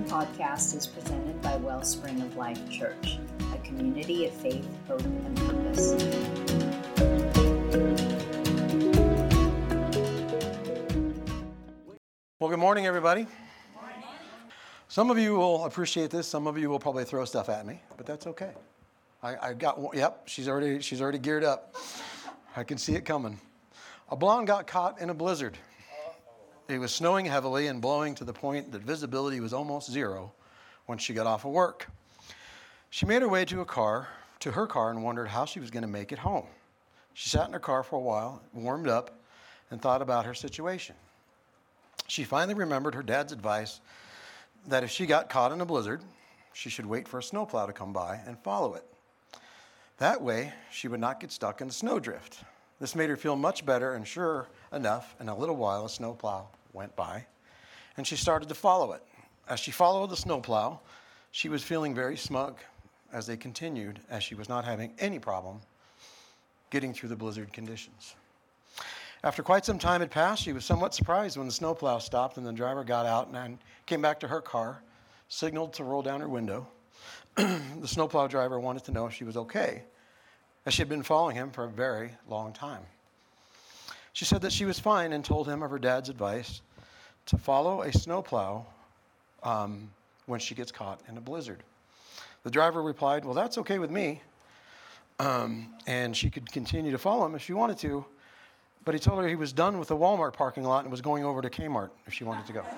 podcast is presented by Wellspring of Life Church, a community of faith, hope, and purpose. Well, good morning, everybody. Some of you will appreciate this. Some of you will probably throw stuff at me, but that's okay. I, I got one. Yep, she's already she's already geared up. I can see it coming. A blonde got caught in a blizzard. It was snowing heavily and blowing to the point that visibility was almost zero when she got off of work. She made her way to a car, to her car, and wondered how she was going to make it home. She sat in her car for a while, warmed up, and thought about her situation. She finally remembered her dad's advice that if she got caught in a blizzard, she should wait for a snowplow to come by and follow it. That way, she would not get stuck in a snowdrift. This made her feel much better, and sure enough, in a little while, a snowplow went by, and she started to follow it. As she followed the snowplow, she was feeling very smug as they continued, as she was not having any problem getting through the blizzard conditions. After quite some time had passed, she was somewhat surprised when the snowplow stopped and the driver got out and came back to her car, signaled to roll down her window. the snowplow driver wanted to know if she was okay, as she had been following him for a very long time. She said that she was fine and told him of her dad's advice to follow a snowplow um, when she gets caught in a blizzard. The driver replied, Well, that's okay with me. Um, and she could continue to follow him if she wanted to, but he told her he was done with the Walmart parking lot and was going over to Kmart if she wanted to go.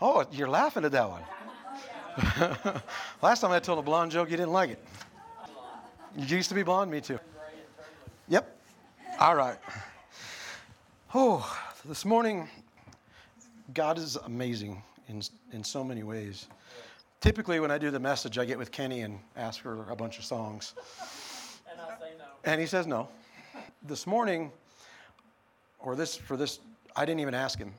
oh, you're laughing at that one. Last time I told a blonde joke, you didn't like it. You used to be blonde, me too. All right. Oh, this morning, God is amazing in, in so many ways. Typically, when I do the message, I get with Kenny and ask for a bunch of songs. And I say no. And he says no. This morning, or this for this, I didn't even ask him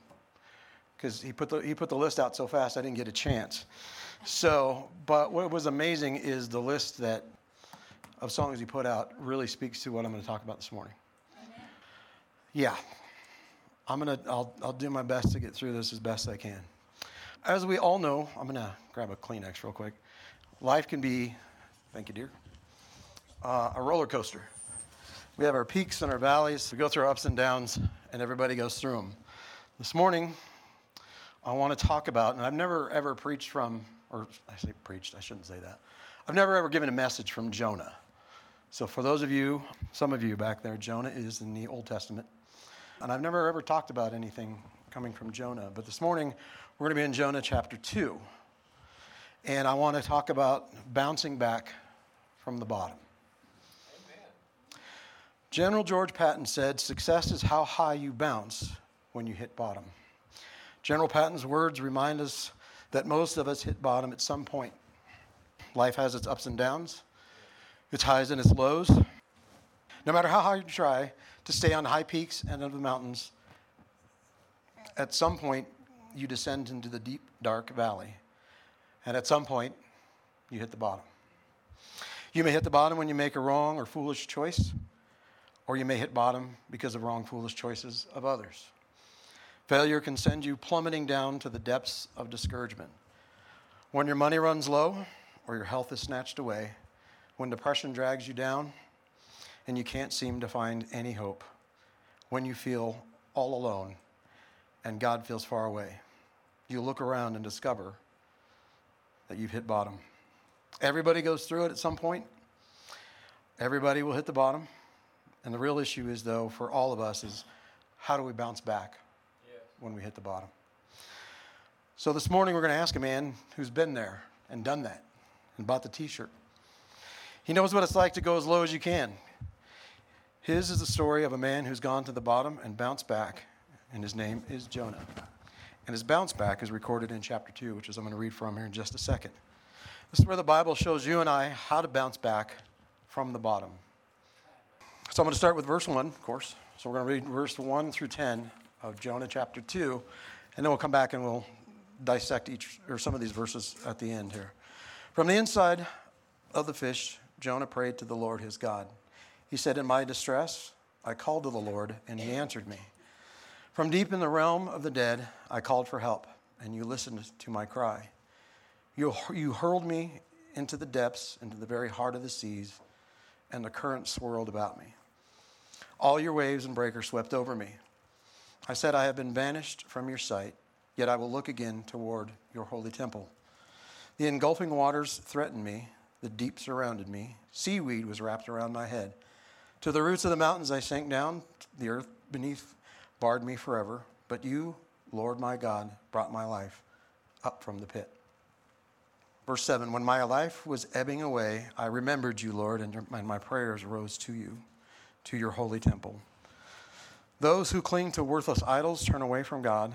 because he put the he put the list out so fast I didn't get a chance. So, but what was amazing is the list that of songs he put out really speaks to what I'm going to talk about this morning. Yeah, I'm gonna I'll I'll do my best to get through this as best I can. As we all know, I'm gonna grab a Kleenex real quick. Life can be, thank you, dear, uh, a roller coaster. We have our peaks and our valleys. We go through our ups and downs, and everybody goes through them. This morning, I want to talk about, and I've never ever preached from, or I say preached, I shouldn't say that. I've never ever given a message from Jonah. So, for those of you, some of you back there, Jonah is in the Old Testament. And I've never ever talked about anything coming from Jonah. But this morning, we're going to be in Jonah chapter 2. And I want to talk about bouncing back from the bottom. General George Patton said, Success is how high you bounce when you hit bottom. General Patton's words remind us that most of us hit bottom at some point. Life has its ups and downs, its highs and its lows. No matter how hard you try to stay on high peaks and of the mountains, at some point you descend into the deep, dark valley. And at some point, you hit the bottom. You may hit the bottom when you make a wrong or foolish choice, or you may hit bottom because of wrong, foolish choices of others. Failure can send you plummeting down to the depths of discouragement. When your money runs low or your health is snatched away, when depression drags you down and you can't seem to find any hope, when you feel all alone and God feels far away, you look around and discover that you've hit bottom. Everybody goes through it at some point. Everybody will hit the bottom. And the real issue is, though, for all of us, is how do we bounce back when we hit the bottom? So this morning, we're going to ask a man who's been there and done that and bought the t shirt. He knows what it's like to go as low as you can. His is the story of a man who's gone to the bottom and bounced back, and his name is Jonah. And his bounce back is recorded in chapter 2, which is I'm going to read from here in just a second. This is where the Bible shows you and I how to bounce back from the bottom. So I'm going to start with verse 1, of course. So we're going to read verse 1 through 10 of Jonah chapter 2, and then we'll come back and we'll dissect each or some of these verses at the end here. From the inside of the fish, Jonah prayed to the Lord his God. He said, In my distress, I called to the Lord, and he answered me. From deep in the realm of the dead, I called for help, and you listened to my cry. You, you hurled me into the depths, into the very heart of the seas, and the current swirled about me. All your waves and breakers swept over me. I said, I have been banished from your sight, yet I will look again toward your holy temple. The engulfing waters threatened me, the deep surrounded me, seaweed was wrapped around my head. To the roots of the mountains I sank down, the earth beneath barred me forever. But you, Lord my God, brought my life up from the pit. Verse 7 When my life was ebbing away, I remembered you, Lord, and my prayers rose to you, to your holy temple. Those who cling to worthless idols turn away from God,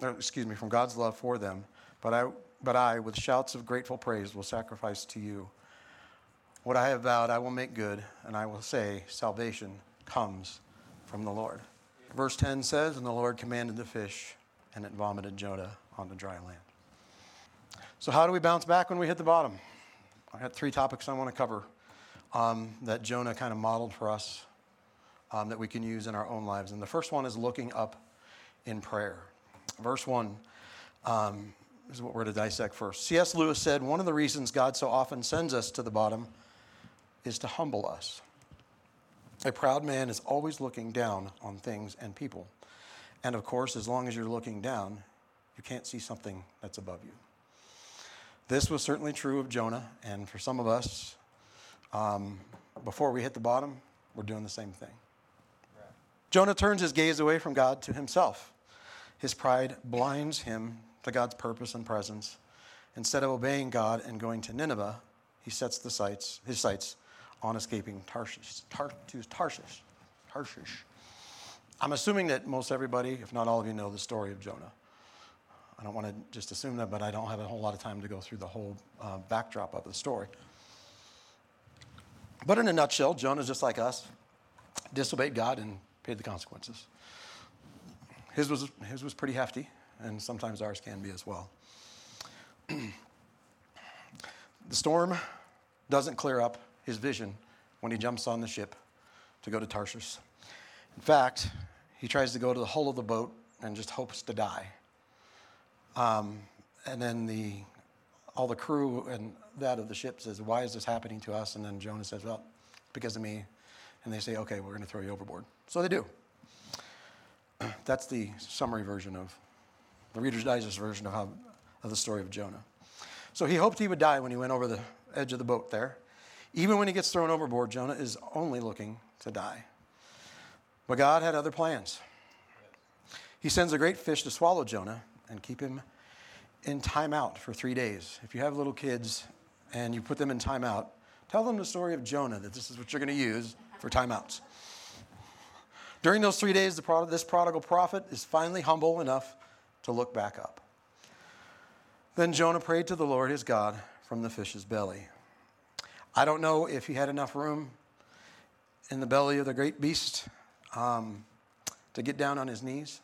excuse me, from God's love for them. But I, but I, with shouts of grateful praise, will sacrifice to you. What I have vowed, I will make good, and I will say, Salvation comes from the Lord. Verse 10 says, And the Lord commanded the fish, and it vomited Jonah on the dry land. So, how do we bounce back when we hit the bottom? I got three topics I want to cover um, that Jonah kind of modeled for us um, that we can use in our own lives. And the first one is looking up in prayer. Verse 1 um, is what we're to dissect first. C.S. Lewis said, One of the reasons God so often sends us to the bottom is to humble us. A proud man is always looking down on things and people. And of course, as long as you're looking down, you can't see something that's above you. This was certainly true of Jonah, and for some of us, um, before we hit the bottom, we're doing the same thing. Jonah turns his gaze away from God to himself. His pride blinds him to God's purpose and presence. Instead of obeying God and going to Nineveh, he sets the sights, his sights on escaping Tarshish. Tar, to Tarshish. Tarshish. I'm assuming that most everybody, if not all of you, know the story of Jonah. I don't want to just assume that, but I don't have a whole lot of time to go through the whole uh, backdrop of the story. But in a nutshell, Jonah's just like us, disobeyed God and paid the consequences. His was, his was pretty hefty, and sometimes ours can be as well. the storm doesn't clear up his vision when he jumps on the ship to go to Tarshish. In fact, he tries to go to the hull of the boat and just hopes to die. Um, and then the, all the crew and that of the ship says, Why is this happening to us? And then Jonah says, Well, because of me. And they say, Okay, we're going to throw you overboard. So they do. That's the summary version of the Reader's Digest version of, how, of the story of Jonah. So he hoped he would die when he went over the edge of the boat there. Even when he gets thrown overboard, Jonah is only looking to die. But God had other plans. He sends a great fish to swallow Jonah and keep him in timeout for three days. If you have little kids and you put them in timeout, tell them the story of Jonah, that this is what you're going to use for timeouts. During those three days, prod- this prodigal prophet is finally humble enough to look back up. Then Jonah prayed to the Lord his God from the fish's belly. I don't know if he had enough room in the belly of the great beast um, to get down on his knees,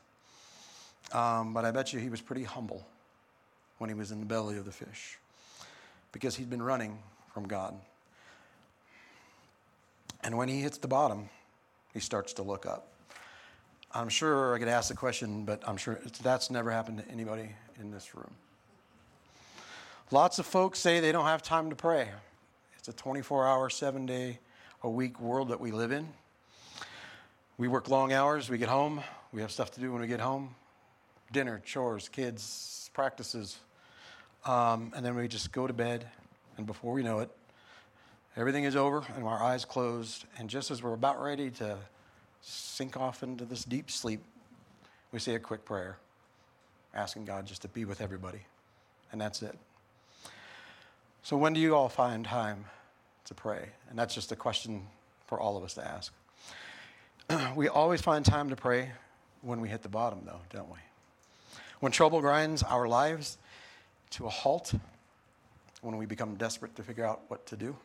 um, but I bet you he was pretty humble when he was in the belly of the fish because he'd been running from God. And when he hits the bottom, he starts to look up. I'm sure I could ask the question, but I'm sure that's never happened to anybody in this room. Lots of folks say they don't have time to pray. It's a 24 hour, seven day a week world that we live in. We work long hours, we get home, we have stuff to do when we get home dinner, chores, kids, practices. Um, and then we just go to bed, and before we know it, everything is over and our eyes closed. And just as we're about ready to sink off into this deep sleep, we say a quick prayer, asking God just to be with everybody. And that's it. So, when do you all find time to pray? And that's just a question for all of us to ask. we always find time to pray when we hit the bottom, though, don't we? When trouble grinds our lives to a halt, when we become desperate to figure out what to do,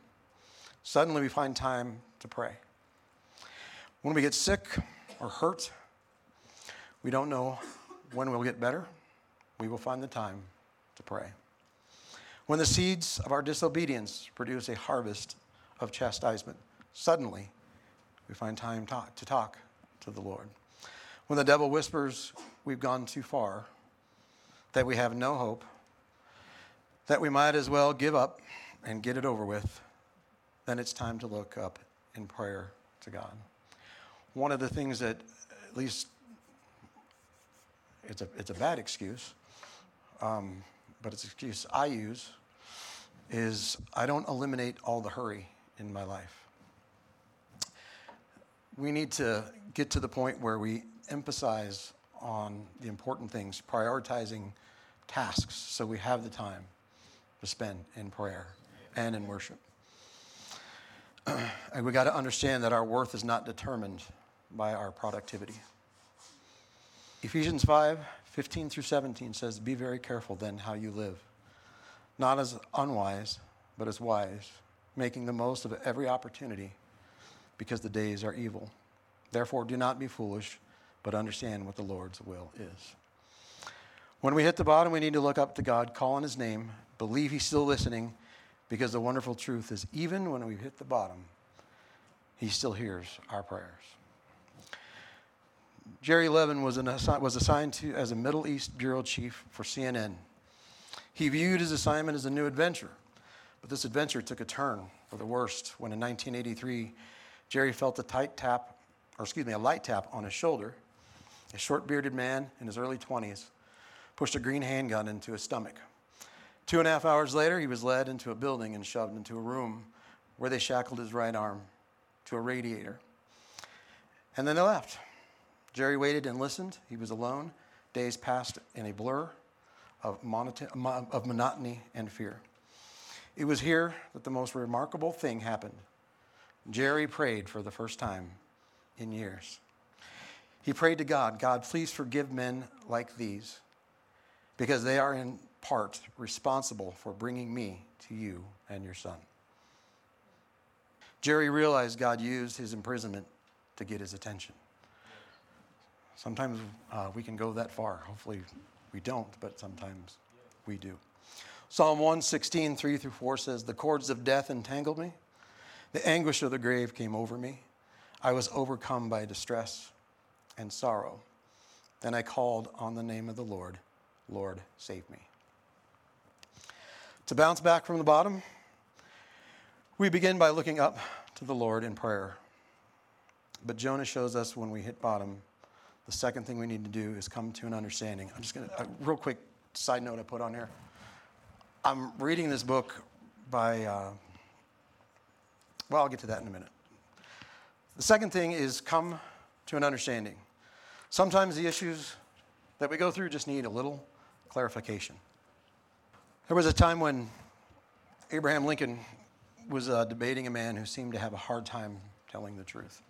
suddenly we find time to pray. When we get sick or hurt, we don't know when we'll get better, we will find the time to pray. When the seeds of our disobedience produce a harvest of chastisement, suddenly we find time to talk to the Lord. When the devil whispers we've gone too far, that we have no hope, that we might as well give up and get it over with, then it's time to look up in prayer to God. One of the things that, at least, it's a, it's a bad excuse, um, but it's an excuse I use, is I don't eliminate all the hurry in my life. We need to get to the point where we emphasize on the important things, prioritizing tasks so we have the time to spend in prayer and in worship. and we got to understand that our worth is not determined by our productivity. Ephesians 5 15 through 17 says, Be very careful then how you live, not as unwise, but as wise, making the most of every opportunity because the days are evil. Therefore, do not be foolish, but understand what the Lord's will is. When we hit the bottom, we need to look up to God, call on His name, believe He's still listening, because the wonderful truth is even when we hit the bottom, He still hears our prayers. Jerry Levin was, an, was assigned to as a Middle East bureau chief for CNN. He viewed his assignment as a new adventure, but this adventure took a turn for the worst when in 1983, Jerry felt a tight tap, or excuse me, a light tap on his shoulder. A short bearded man in his early 20s pushed a green handgun into his stomach. Two and a half hours later, he was led into a building and shoved into a room where they shackled his right arm to a radiator. And then they left. Jerry waited and listened. He was alone. Days passed in a blur of, of monotony and fear. It was here that the most remarkable thing happened. Jerry prayed for the first time in years. He prayed to God, God, please forgive men like these, because they are in part responsible for bringing me to you and your son. Jerry realized God used his imprisonment to get his attention. Sometimes uh, we can go that far. Hopefully we don't, but sometimes we do. Psalm 116, 3 through 4 says, The cords of death entangled me. The anguish of the grave came over me. I was overcome by distress and sorrow. Then I called on the name of the Lord. Lord, save me. To bounce back from the bottom, we begin by looking up to the Lord in prayer. But Jonah shows us when we hit bottom, the second thing we need to do is come to an understanding. I'm just going to, a real quick side note I put on here. I'm reading this book by, uh, well, I'll get to that in a minute. The second thing is come to an understanding. Sometimes the issues that we go through just need a little clarification. There was a time when Abraham Lincoln was uh, debating a man who seemed to have a hard time telling the truth.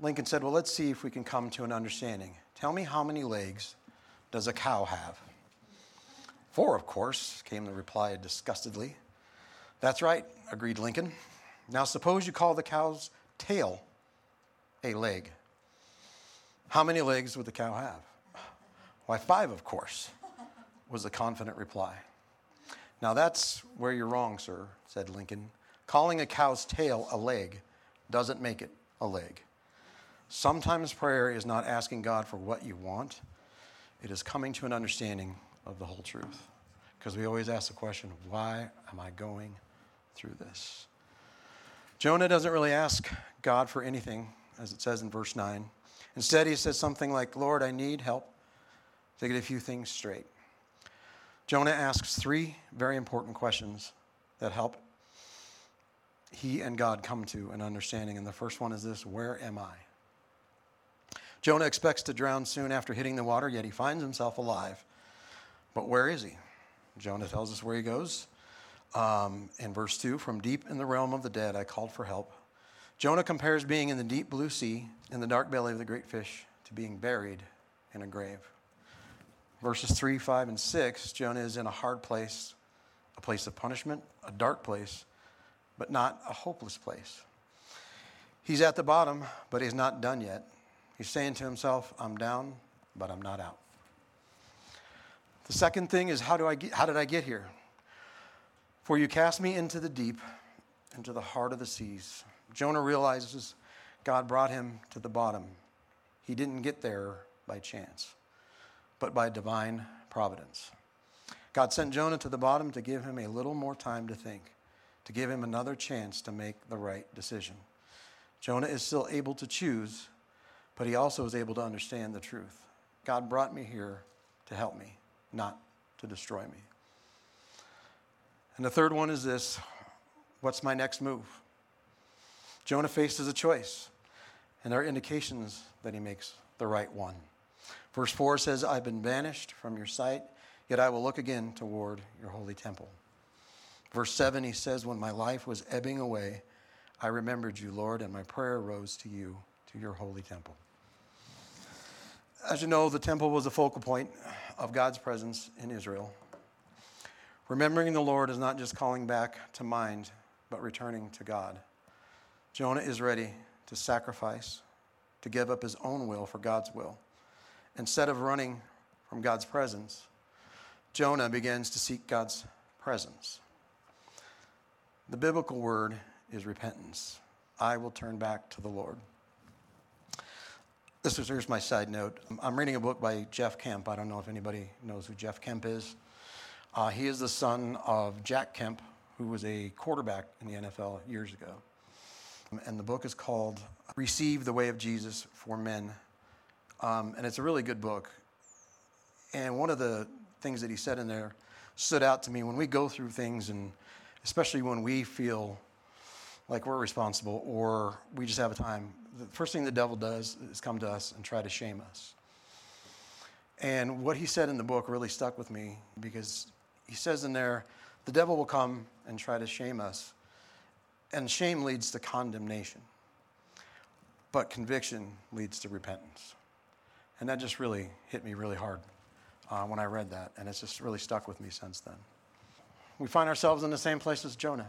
Lincoln said, Well, let's see if we can come to an understanding. Tell me how many legs does a cow have? Four, of course, came the reply disgustedly. That's right, agreed Lincoln. Now suppose you call the cow's tail a leg. How many legs would the cow have? Why, five, of course, was the confident reply. Now that's where you're wrong, sir, said Lincoln. Calling a cow's tail a leg doesn't make it a leg. Sometimes prayer is not asking God for what you want, it is coming to an understanding of the whole truth. Because we always ask the question, why am I going through this? Jonah doesn't really ask God for anything, as it says in verse 9. Instead, he says something like, Lord, I need help to get a few things straight. Jonah asks three very important questions that help he and God come to an understanding. And the first one is this Where am I? Jonah expects to drown soon after hitting the water, yet he finds himself alive. But where is he? Jonah tells us where he goes. Um, in verse 2, from deep in the realm of the dead, I called for help. Jonah compares being in the deep blue sea, in the dark belly of the great fish, to being buried in a grave. Verses 3, 5, and 6, Jonah is in a hard place, a place of punishment, a dark place, but not a hopeless place. He's at the bottom, but he's not done yet. He's saying to himself, I'm down, but I'm not out. The second thing is, how, do I get, how did I get here? For you cast me into the deep, into the heart of the seas. Jonah realizes God brought him to the bottom. he didn't get there by chance, but by divine providence. God sent Jonah to the bottom to give him a little more time to think, to give him another chance to make the right decision. Jonah is still able to choose, but he also is able to understand the truth. God brought me here to help me, not to destroy me. And the third one is this what's my next move? Jonah faces a choice, and there are indications that he makes the right one. Verse 4 says, I've been banished from your sight, yet I will look again toward your holy temple. Verse 7, he says, When my life was ebbing away, I remembered you, Lord, and my prayer rose to you, to your holy temple. As you know, the temple was a focal point of God's presence in Israel. Remembering the Lord is not just calling back to mind, but returning to God. Jonah is ready to sacrifice, to give up his own will for God's will. Instead of running from God's presence, Jonah begins to seek God's presence. The biblical word is repentance. I will turn back to the Lord. This is here's my side note. I'm reading a book by Jeff Kemp. I don't know if anybody knows who Jeff Kemp is. Uh, he is the son of Jack Kemp, who was a quarterback in the NFL years ago. And the book is called Receive the Way of Jesus for Men. Um, and it's a really good book. And one of the things that he said in there stood out to me when we go through things, and especially when we feel like we're responsible or we just have a time, the first thing the devil does is come to us and try to shame us. And what he said in the book really stuck with me because he says in there, the devil will come and try to shame us and shame leads to condemnation, but conviction leads to repentance. And that just really hit me really hard uh, when I read that, and it's just really stuck with me since then. We find ourselves in the same place as Jonah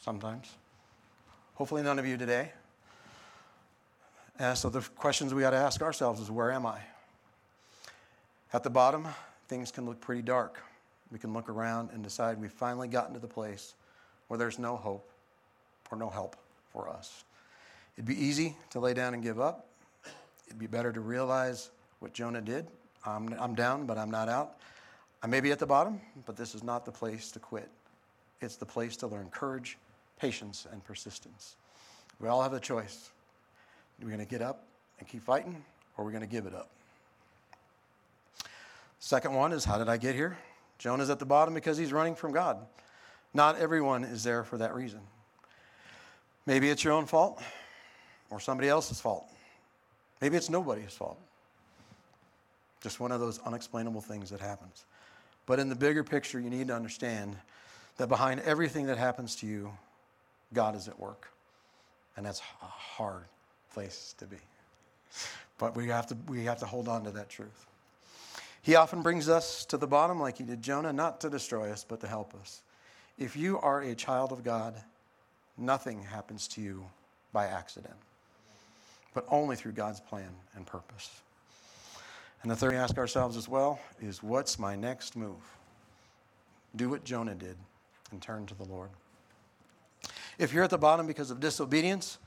sometimes. Hopefully, none of you today. And so, the questions we got to ask ourselves is where am I? At the bottom, things can look pretty dark. We can look around and decide we've finally gotten to the place where there's no hope or no help for us. It'd be easy to lay down and give up. It'd be better to realize what Jonah did. I'm, I'm down, but I'm not out. I may be at the bottom, but this is not the place to quit. It's the place to learn courage, patience, and persistence. We all have a choice. We're going to get up and keep fighting, or we're going to give it up. Second one is how did I get here? Jonah's at the bottom because he's running from God. Not everyone is there for that reason. Maybe it's your own fault or somebody else's fault. Maybe it's nobody's fault. Just one of those unexplainable things that happens. But in the bigger picture, you need to understand that behind everything that happens to you, God is at work. And that's hard place to be. But we have to, we have to hold on to that truth. He often brings us to the bottom, like he did Jonah, not to destroy us, but to help us. If you are a child of God, Nothing happens to you by accident, but only through God's plan and purpose. And the third we ask ourselves as well is what's my next move? Do what Jonah did and turn to the Lord. If you're at the bottom because of disobedience,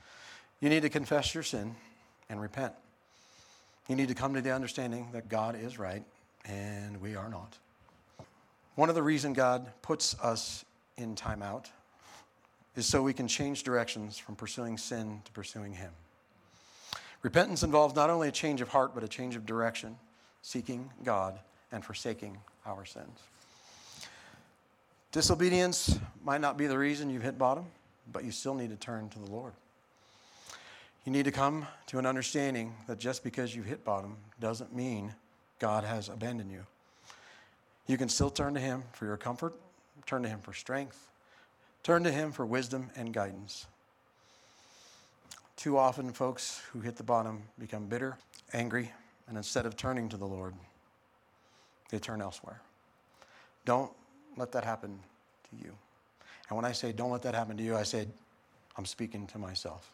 you need to confess your sin and repent. You need to come to the understanding that God is right and we are not. One of the reasons God puts us in timeout is so we can change directions from pursuing sin to pursuing Him. Repentance involves not only a change of heart, but a change of direction, seeking God and forsaking our sins. Disobedience might not be the reason you've hit bottom, but you still need to turn to the Lord. You need to come to an understanding that just because you've hit bottom doesn't mean God has abandoned you. You can still turn to Him for your comfort, turn to Him for strength, Turn to Him for wisdom and guidance. Too often, folks who hit the bottom become bitter, angry, and instead of turning to the Lord, they turn elsewhere. Don't let that happen to you. And when I say don't let that happen to you, I say I'm speaking to myself.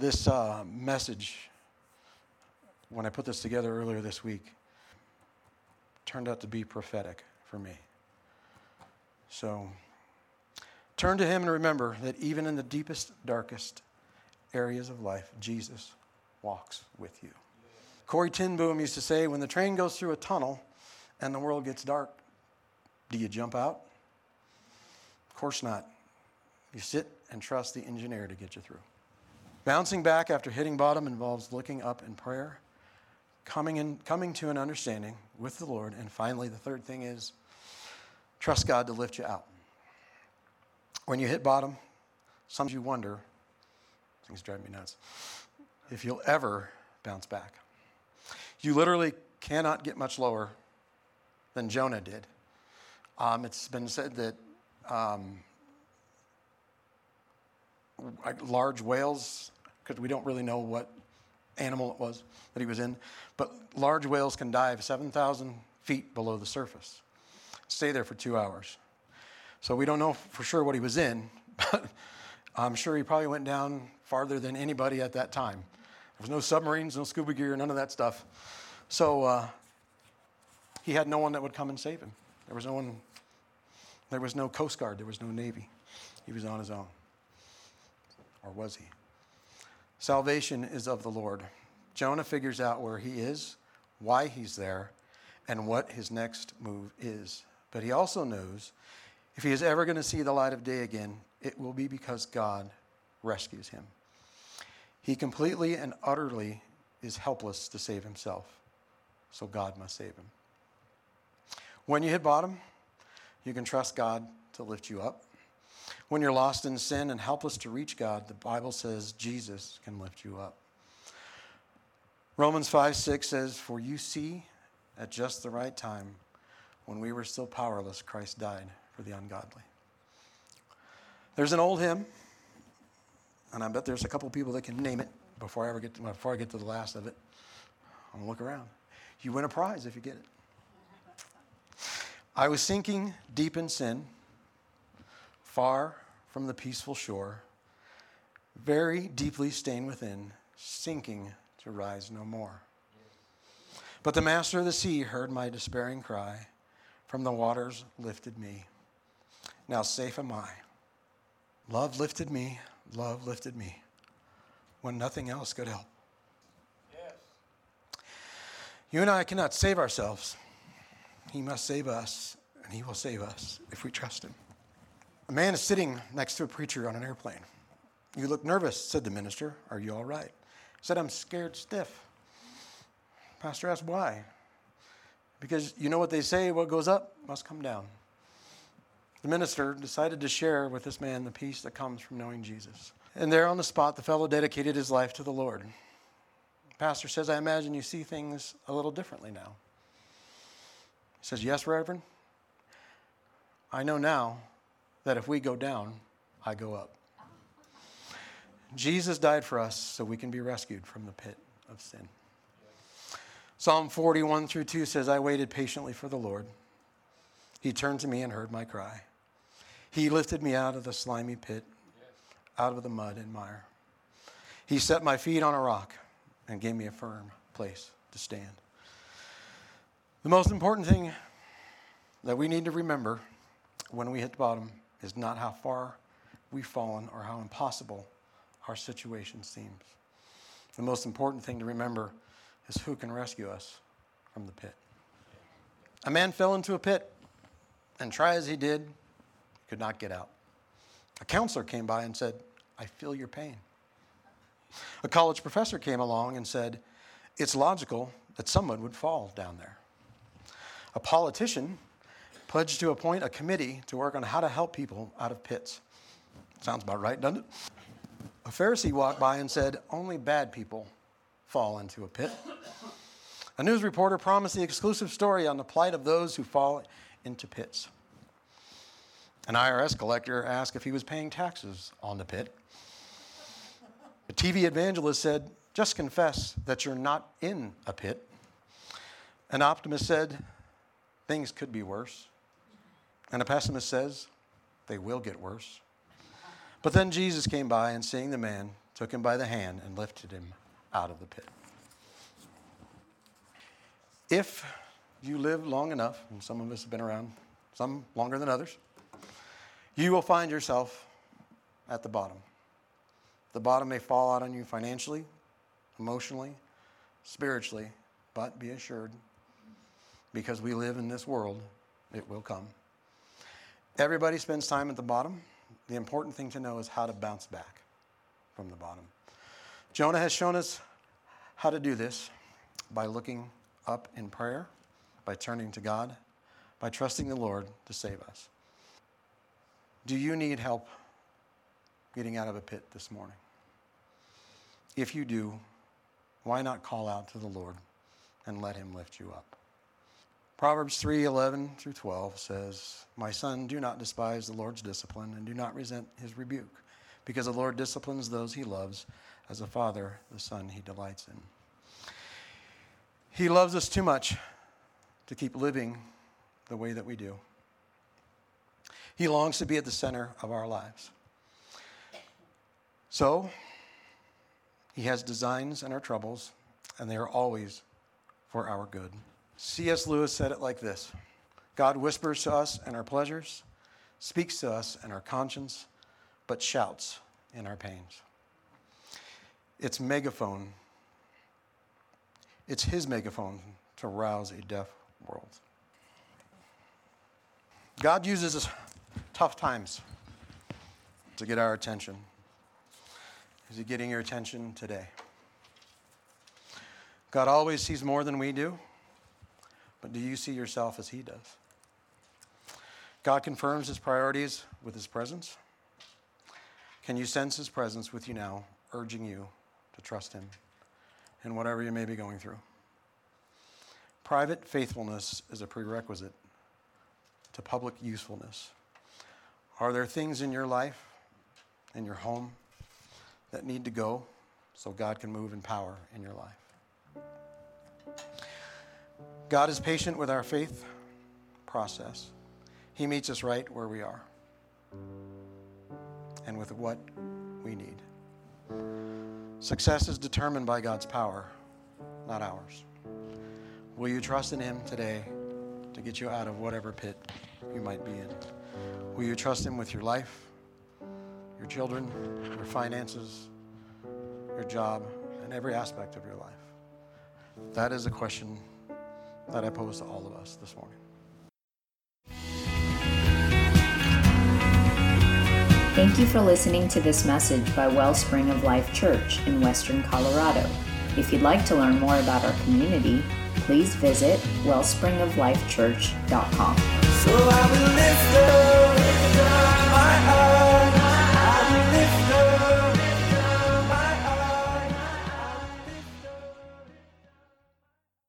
This uh, message, when I put this together earlier this week, turned out to be prophetic for me. So turn to Him and remember that even in the deepest, darkest areas of life, Jesus walks with you. Corrie ten Boom used to say, when the train goes through a tunnel and the world gets dark, do you jump out? Of course not. You sit and trust the engineer to get you through. Bouncing back after hitting bottom involves looking up in prayer, coming, in, coming to an understanding with the Lord, and finally, the third thing is trust God to lift you out. When you hit bottom, sometimes you wonder, things drive me nuts, if you'll ever bounce back. You literally cannot get much lower than Jonah did. Um, it's been said that um, large whales, because we don't really know what animal it was that he was in, but large whales can dive 7,000 feet below the surface, stay there for two hours. So we don't know for sure what he was in, but I'm sure he probably went down farther than anybody at that time. There was no submarines, no scuba gear, none of that stuff. So uh, he had no one that would come and save him. There was no one, there was no Coast Guard, there was no Navy. He was on his own. Or was he? Salvation is of the Lord. Jonah figures out where he is, why he's there, and what his next move is. But he also knows if he is ever going to see the light of day again, it will be because God rescues him. He completely and utterly is helpless to save himself, so God must save him. When you hit bottom, you can trust God to lift you up. When you're lost in sin and helpless to reach God, the Bible says Jesus can lift you up. Romans 5 6 says, For you see, at just the right time, when we were still powerless, Christ died for the ungodly. There's an old hymn, and I bet there's a couple people that can name it before I ever get to, before I get to the last of it. I'm gonna look around. You win a prize if you get it. I was sinking deep in sin, far from the peaceful shore, very deeply stained within, sinking to rise no more. But the master of the sea heard my despairing cry, from the waters lifted me. Now safe am I. Love lifted me, love lifted me when nothing else could help. Yes. You and I cannot save ourselves. He must save us, and He will save us if we trust Him. A man is sitting next to a preacher on an airplane. You look nervous, said the minister. Are you all right? He said, I'm scared stiff. Pastor asked, Why? Because you know what they say what goes up must come down. The minister decided to share with this man the peace that comes from knowing Jesus. And there on the spot, the fellow dedicated his life to the Lord. The pastor says, I imagine you see things a little differently now. He says, Yes, Reverend. I know now that if we go down, I go up. Jesus died for us so we can be rescued from the pit of sin. Psalm 41 through 2 says, I waited patiently for the Lord. He turned to me and heard my cry. He lifted me out of the slimy pit, out of the mud and mire. He set my feet on a rock and gave me a firm place to stand. The most important thing that we need to remember when we hit the bottom is not how far we've fallen or how impossible our situation seems. The most important thing to remember is who can rescue us from the pit. A man fell into a pit, and try as he did, could not get out. A counselor came by and said, I feel your pain. A college professor came along and said, It's logical that someone would fall down there. A politician pledged to appoint a committee to work on how to help people out of pits. Sounds about right, doesn't it? A Pharisee walked by and said, Only bad people fall into a pit. A news reporter promised the exclusive story on the plight of those who fall into pits. An IRS collector asked if he was paying taxes on the pit. A TV evangelist said, Just confess that you're not in a pit. An optimist said, Things could be worse. And a pessimist says, They will get worse. But then Jesus came by and seeing the man, took him by the hand and lifted him out of the pit. If you live long enough, and some of us have been around, some longer than others, you will find yourself at the bottom. The bottom may fall out on you financially, emotionally, spiritually, but be assured, because we live in this world, it will come. Everybody spends time at the bottom. The important thing to know is how to bounce back from the bottom. Jonah has shown us how to do this by looking up in prayer, by turning to God, by trusting the Lord to save us. Do you need help getting out of a pit this morning? If you do, why not call out to the Lord and let him lift you up? Proverbs 3 11 through 12 says, My son, do not despise the Lord's discipline and do not resent his rebuke, because the Lord disciplines those he loves, as a father the son he delights in. He loves us too much to keep living the way that we do. He longs to be at the center of our lives. So, He has designs in our troubles, and they are always for our good. C.S. Lewis said it like this God whispers to us in our pleasures, speaks to us in our conscience, but shouts in our pains. It's megaphone. It's his megaphone to rouse a deaf world. God uses tough times to get our attention. Is he getting your attention today? God always sees more than we do. But do you see yourself as He does? God confirms His priorities with His presence. Can you sense His presence with you now, urging you to trust Him in whatever you may be going through? Private faithfulness is a prerequisite to public usefulness. Are there things in your life, in your home, that need to go so God can move in power in your life? God is patient with our faith process. He meets us right where we are and with what we need. Success is determined by God's power, not ours. Will you trust in Him today to get you out of whatever pit you might be in? Will you trust Him with your life, your children, your finances, your job, and every aspect of your life? That is a question that I pose to all of us this morning. Thank you for listening to this message by Wellspring of Life Church in Western Colorado. If you'd like to learn more about our community, please visit wellspringoflifechurch.com. So